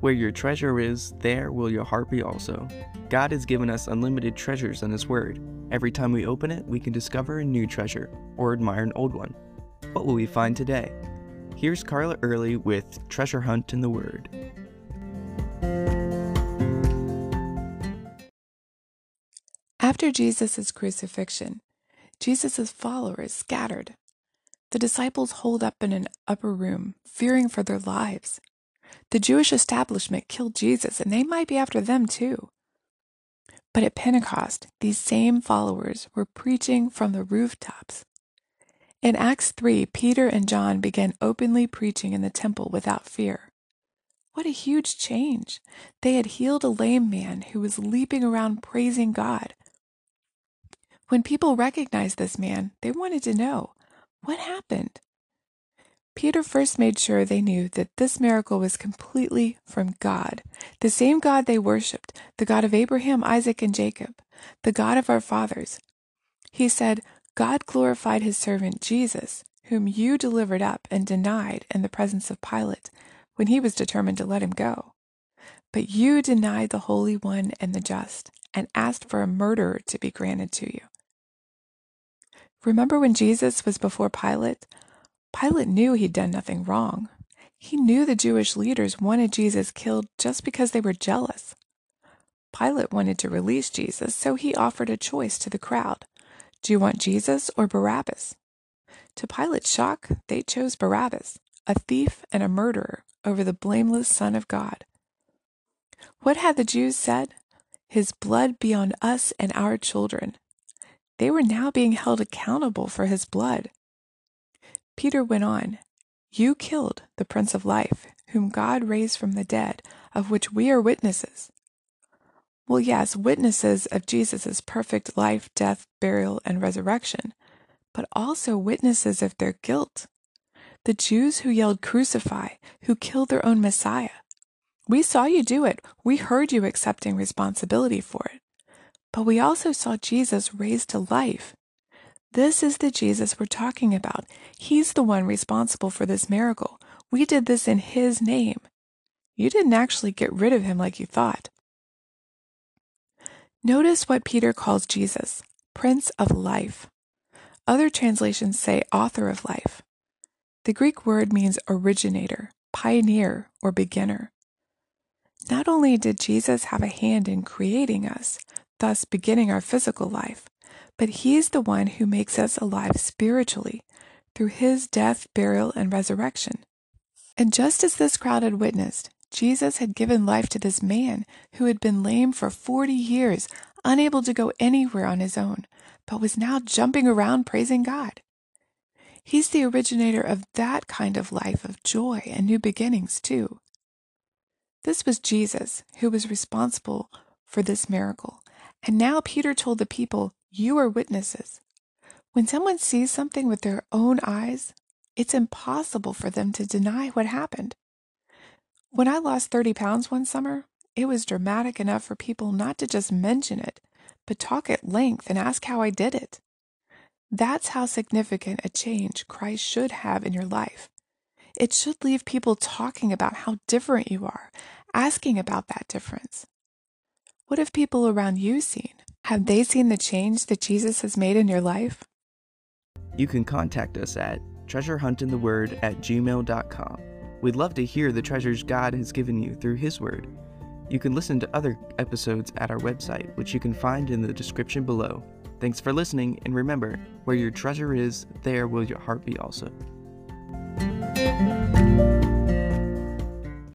Where your treasure is, there will your heart be also. God has given us unlimited treasures in His Word. Every time we open it, we can discover a new treasure or admire an old one. What will we find today? Here's Carla Early with Treasure Hunt in the Word. After Jesus' crucifixion, Jesus' followers scattered. The disciples holed up in an upper room, fearing for their lives. The Jewish establishment killed Jesus, and they might be after them too. But at Pentecost, these same followers were preaching from the rooftops. In Acts 3, Peter and John began openly preaching in the temple without fear. What a huge change! They had healed a lame man who was leaping around praising God. When people recognized this man, they wanted to know what happened. Peter first made sure they knew that this miracle was completely from God, the same God they worshiped, the God of Abraham, Isaac, and Jacob, the God of our fathers. He said, God glorified his servant Jesus, whom you delivered up and denied in the presence of Pilate when he was determined to let him go. But you denied the Holy One and the just, and asked for a murderer to be granted to you. Remember when Jesus was before Pilate? Pilate knew he'd done nothing wrong. He knew the Jewish leaders wanted Jesus killed just because they were jealous. Pilate wanted to release Jesus, so he offered a choice to the crowd Do you want Jesus or Barabbas? To Pilate's shock, they chose Barabbas, a thief and a murderer, over the blameless Son of God. What had the Jews said? His blood be on us and our children. They were now being held accountable for his blood. Peter went on, You killed the Prince of Life, whom God raised from the dead, of which we are witnesses. Well, yes, witnesses of Jesus' perfect life, death, burial, and resurrection, but also witnesses of their guilt. The Jews who yelled, Crucify, who killed their own Messiah. We saw you do it. We heard you accepting responsibility for it. But we also saw Jesus raised to life. This is the Jesus we're talking about. He's the one responsible for this miracle. We did this in His name. You didn't actually get rid of him like you thought. Notice what Peter calls Jesus Prince of Life. Other translations say author of life. The Greek word means originator, pioneer, or beginner. Not only did Jesus have a hand in creating us, thus beginning our physical life, but He's the one who makes us alive spiritually through His death, burial, and resurrection. And just as this crowd had witnessed, Jesus had given life to this man who had been lame for 40 years, unable to go anywhere on his own, but was now jumping around praising God. He's the originator of that kind of life of joy and new beginnings, too. This was Jesus who was responsible for this miracle. And now Peter told the people, You are witnesses. When someone sees something with their own eyes, it's impossible for them to deny what happened. When I lost 30 pounds one summer, it was dramatic enough for people not to just mention it, but talk at length and ask how I did it. That's how significant a change Christ should have in your life. It should leave people talking about how different you are, asking about that difference. What have people around you seen? Have they seen the change that Jesus has made in your life? You can contact us at treasurehuntintheword at gmail.com. We'd love to hear the treasures God has given you through His Word. You can listen to other episodes at our website, which you can find in the description below. Thanks for listening, and remember, where your treasure is, there will your heart be also.